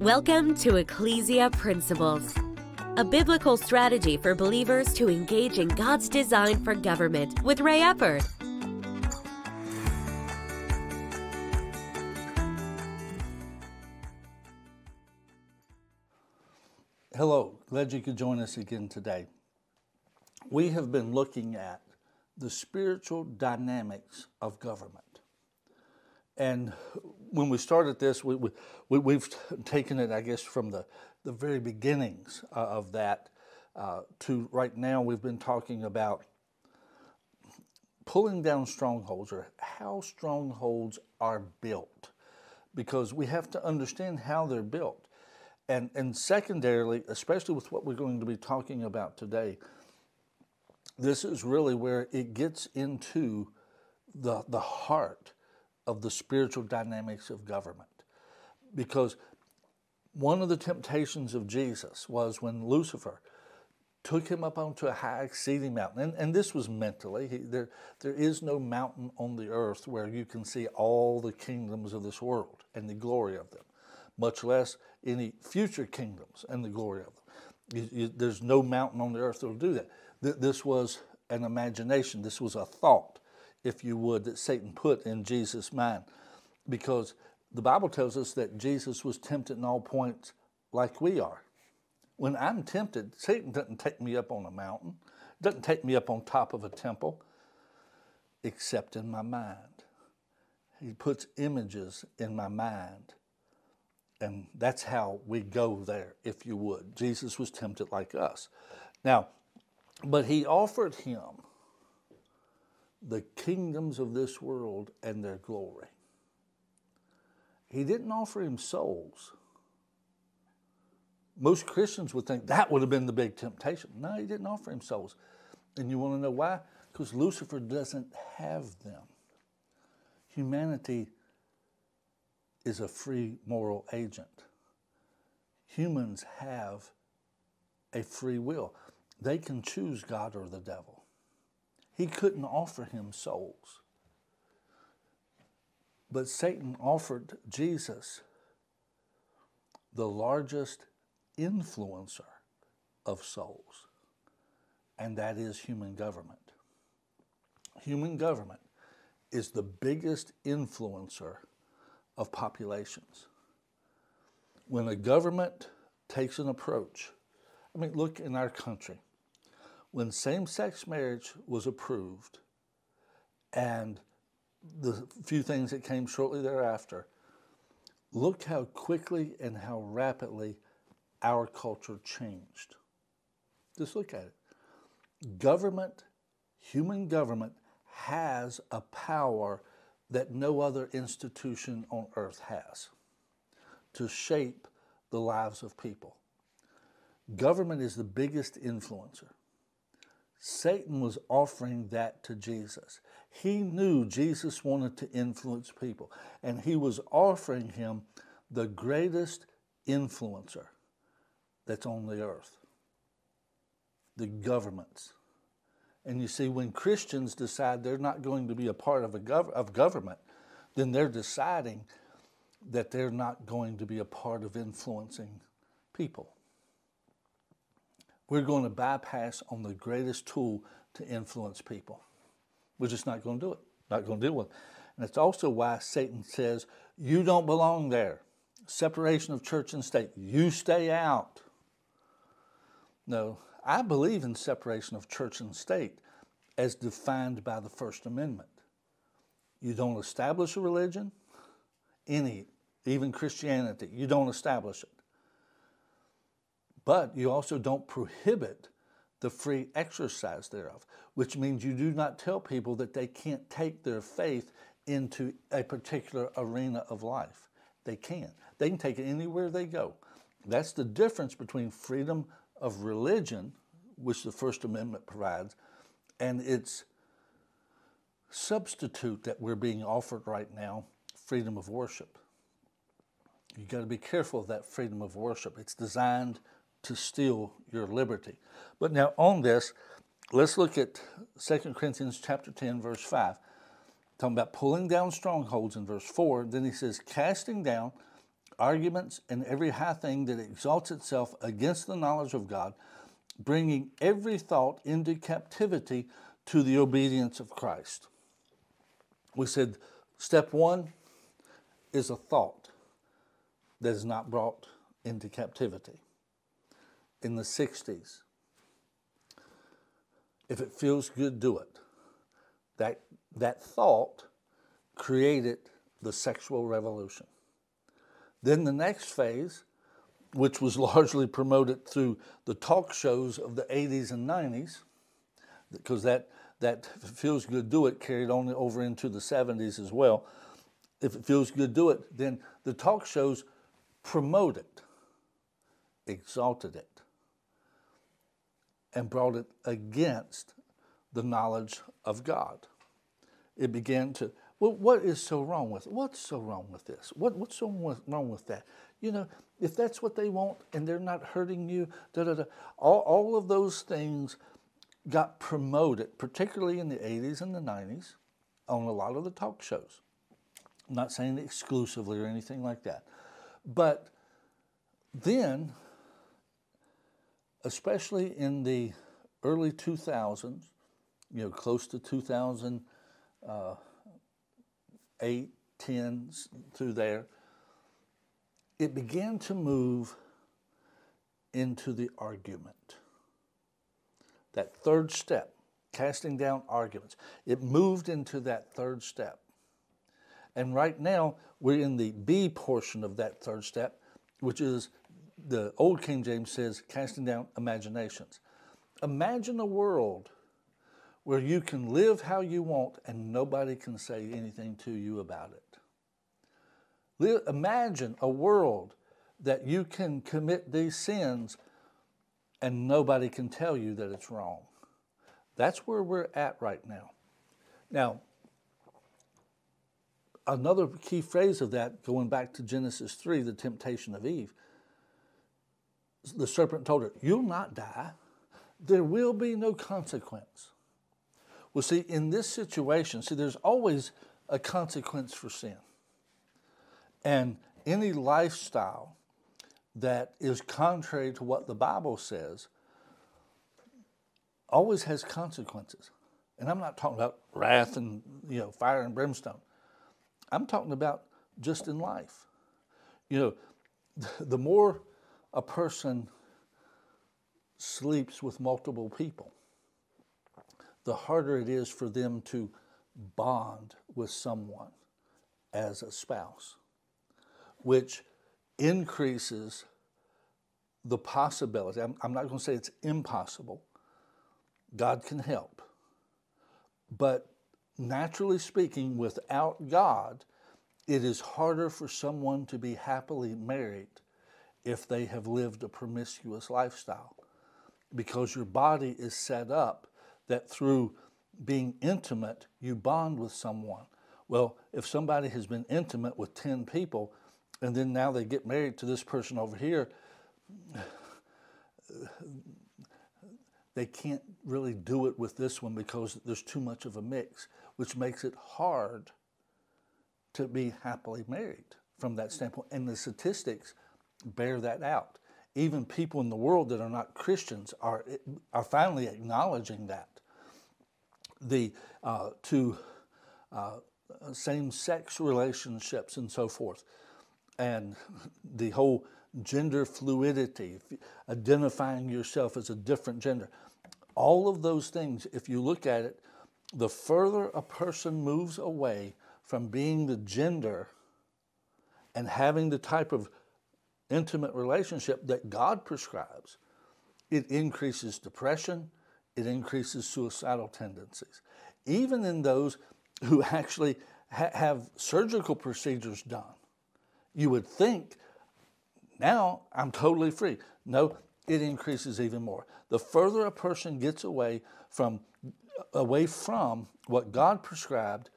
Welcome to Ecclesia Principles, a biblical strategy for believers to engage in God's design for government with Ray Eppard. Hello, glad you could join us again today. We have been looking at the spiritual dynamics of government. And when we started this, we, we, have taken it, I guess, from the, the very beginnings uh, of that uh, to right now, we've been talking about pulling down strongholds or how strongholds are built because we have to understand how they're built. And, and secondarily, especially with what we're going to be talking about today, this is really where it gets into the, the heart of the spiritual dynamics of government. Because one of the temptations of Jesus was when Lucifer took him up onto a high exceeding mountain. And, and this was mentally. He, there, there is no mountain on the earth where you can see all the kingdoms of this world and the glory of them, much less any future kingdoms and the glory of them. You, you, there's no mountain on the earth that will do that. Th- this was an imagination, this was a thought if you would, that Satan put in Jesus' mind. Because the Bible tells us that Jesus was tempted in all points like we are. When I'm tempted, Satan doesn't take me up on a mountain, doesn't take me up on top of a temple, except in my mind. He puts images in my mind. And that's how we go there, if you would. Jesus was tempted like us. Now, but he offered him the kingdoms of this world and their glory. He didn't offer him souls. Most Christians would think that would have been the big temptation. No, he didn't offer him souls. And you want to know why? Because Lucifer doesn't have them. Humanity is a free moral agent. Humans have a free will. They can choose God or the devil. He couldn't offer him souls. But Satan offered Jesus the largest influencer of souls, and that is human government. Human government is the biggest influencer of populations. When a government takes an approach, I mean, look in our country when same sex marriage was approved and the few things that came shortly thereafter, look how quickly and how rapidly our culture changed. Just look at it. Government, human government, has a power that no other institution on earth has to shape the lives of people. Government is the biggest influencer. Satan was offering that to Jesus. He knew Jesus wanted to influence people, and he was offering him the greatest influencer that's on the earth the governments. And you see, when Christians decide they're not going to be a part of, a gov- of government, then they're deciding that they're not going to be a part of influencing people we're going to bypass on the greatest tool to influence people. We're just not going to do it, not going to deal with it. And it's also why Satan says, You don't belong there. Separation of church and state. You stay out. No, I believe in separation of church and state as defined by the First Amendment. You don't establish a religion, any, even Christianity, you don't establish it. But you also don't prohibit the free exercise thereof, which means you do not tell people that they can't take their faith into a particular arena of life. They can. They can take it anywhere they go. That's the difference between freedom of religion, which the First Amendment provides, and its substitute that we're being offered right now freedom of worship. You've got to be careful of that freedom of worship. It's designed to steal your liberty. But now on this, let's look at 2 Corinthians chapter 10, verse 5. Talking about pulling down strongholds in verse 4. Then he says, casting down arguments, and every high thing that exalts itself against the knowledge of God, bringing every thought into captivity to the obedience of Christ. We said step one is a thought that is not brought into captivity. In the 60s, if it feels good, do it. That, that thought created the sexual revolution. Then the next phase, which was largely promoted through the talk shows of the 80s and 90s, because that, that feels good, do it carried on over into the 70s as well. If it feels good, do it, then the talk shows promoted, exalted it, and brought it against the knowledge of God. It began to, well, what is so wrong with it? What's so wrong with this? What, what's so wrong with that? You know, if that's what they want and they're not hurting you, da da da, all, all of those things got promoted, particularly in the 80s and the 90s, on a lot of the talk shows. I'm not saying exclusively or anything like that. But then, especially in the early 2000s, you know, close to 2008, uh, 10 through there, it began to move into the argument. That third step, casting down arguments, it moved into that third step. And right now, we're in the B portion of that third step, which is the old King James says, casting down imaginations. Imagine a world where you can live how you want and nobody can say anything to you about it. Imagine a world that you can commit these sins and nobody can tell you that it's wrong. That's where we're at right now. Now, another key phrase of that, going back to Genesis 3, the temptation of Eve, the serpent told her, You'll not die. There will be no consequence. Well, see, in this situation, see, there's always a consequence for sin. And any lifestyle that is contrary to what the Bible says always has consequences. And I'm not talking about wrath and you know fire and brimstone. I'm talking about just in life. You know, the more a person sleeps with multiple people, the harder it is for them to bond with someone as a spouse, which increases the possibility. I'm, I'm not going to say it's impossible. God can help. But naturally speaking, without God, it is harder for someone to be happily married if they have lived a promiscuous lifestyle because your body is set up that through being intimate, you bond with someone. Well, if somebody has been intimate with 10 people and then now they get married to this person over here, they can't really do it with this one because there's too much of a mix, which makes it hard to be happily married from that standpoint. And the statistics bear that out. Even people in the world that are not Christians are, are finally acknowledging that. The uh, to uh, same sex relationships and so forth, and the whole gender fluidity, identifying yourself as a different gender. All of those things, if you look at it, the further a person moves away from being the gender and having the type of intimate relationship that God prescribes, it increases depression, it increases suicidal tendencies. Even in those who actually ha- have surgical procedures done, you would think, now I'm totally free. No, it increases even more. The further a person gets away from away from what God prescribed,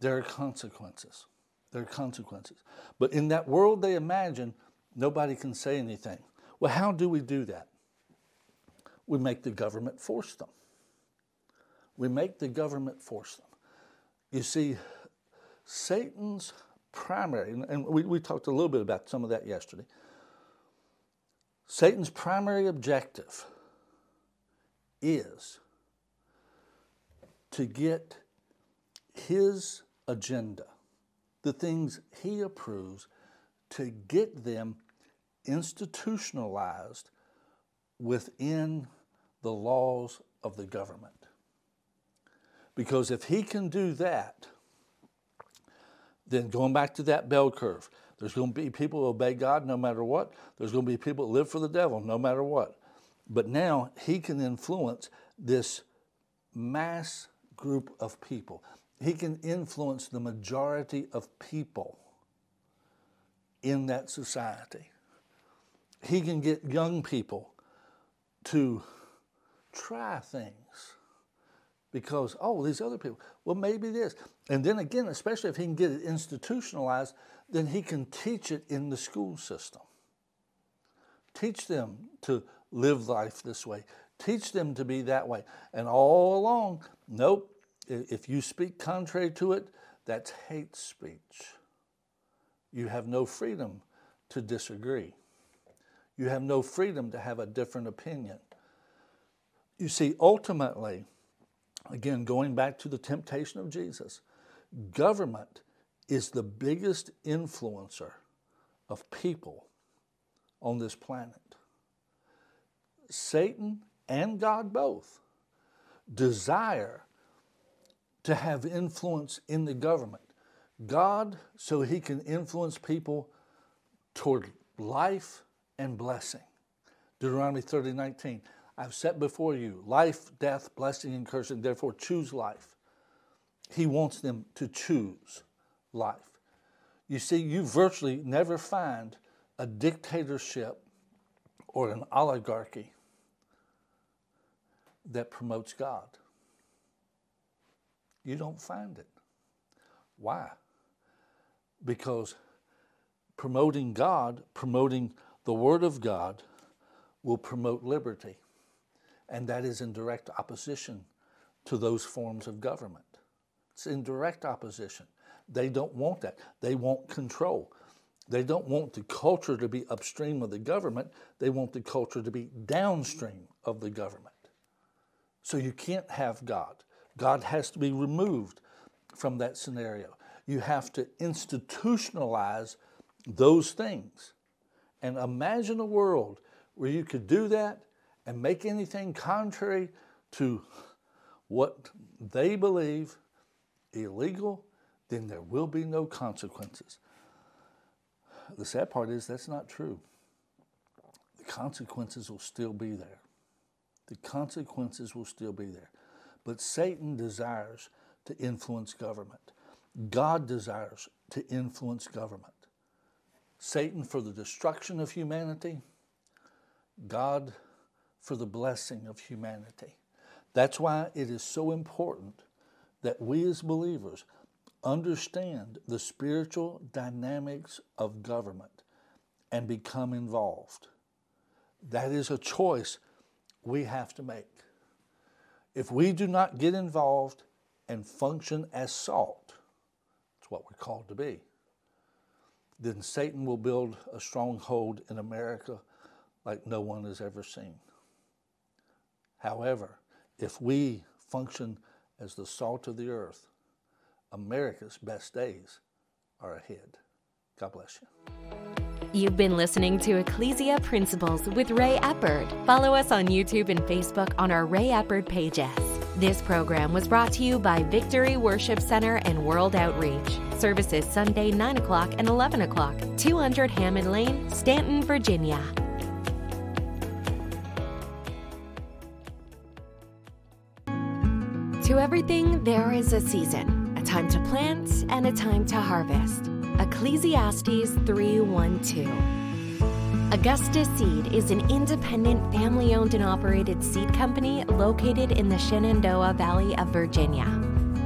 there are consequences. There are consequences. But in that world they imagine, nobody can say anything. Well, how do we do that? We make the government force them. We make the government force them. You see, Satan's primary, and we, we talked a little bit about some of that yesterday. Satan's primary objective is to get his agenda, the things he approves, to get them institutionalized within the laws of the government. Because if he can do that, then going back to that bell curve, there's going to be people who obey God no matter what. There's going to be people that live for the devil no matter what. But now he can influence this mass group of people. He can influence the majority of people in that society. He can get young people to try things because, oh, these other people, well, maybe this. And then again, especially if he can get it institutionalized, then he can teach it in the school system. Teach them to live life this way, teach them to be that way. And all along, nope, if you speak contrary to it, that's hate speech. You have no freedom to disagree. You have no freedom to have a different opinion. You see, ultimately, again, going back to the temptation of Jesus, government is the biggest influencer of people on this planet. Satan and God both desire to have influence in the government. God, so he can influence people toward life and blessing. Deuteronomy 30 19. I've set before you life, death, blessing, and cursing. Therefore, choose life. He wants them to choose life. You see, you virtually never find a dictatorship or an oligarchy that promotes God. You don't find it. Why? Because promoting God, promoting the Word of God, will promote liberty. And that is in direct opposition to those forms of government. It's in direct opposition. They don't want that. They want control. They don't want the culture to be upstream of the government. They want the culture to be downstream of the government. So you can't have God. God has to be removed from that scenario. You have to institutionalize those things. And imagine a world where you could do that and make anything contrary to what they believe illegal, then there will be no consequences. The sad part is that's not true. The consequences will still be there. The consequences will still be there. But Satan desires to influence government. God desires to influence government. Satan for the destruction of humanity, God for the blessing of humanity. That's why it is so important that we as believers understand the spiritual dynamics of government and become involved. That is a choice we have to make. If we do not get involved and function as salt, what we're called to be, then Satan will build a stronghold in America like no one has ever seen. However, if we function as the salt of the earth, America's best days are ahead. God bless you. You've been listening to Ecclesia Principles with Ray Eppard. Follow us on YouTube and Facebook on our Ray Eppard pages. This program was brought to you by Victory Worship Center and World Outreach. Services Sunday 9 o'clock and 11 o'clock, 200 Hammond Lane, Staunton, Virginia. To everything, there is a season, a time to plant and a time to harvest. Ecclesiastes 3:12. Augusta Seed is an independent, family owned and operated seed company located in the Shenandoah Valley of Virginia.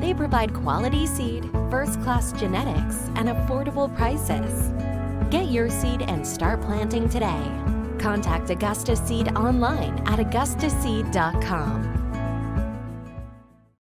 They provide quality seed, first class genetics, and affordable prices. Get your seed and start planting today. Contact Augusta Seed online at augustaseed.com.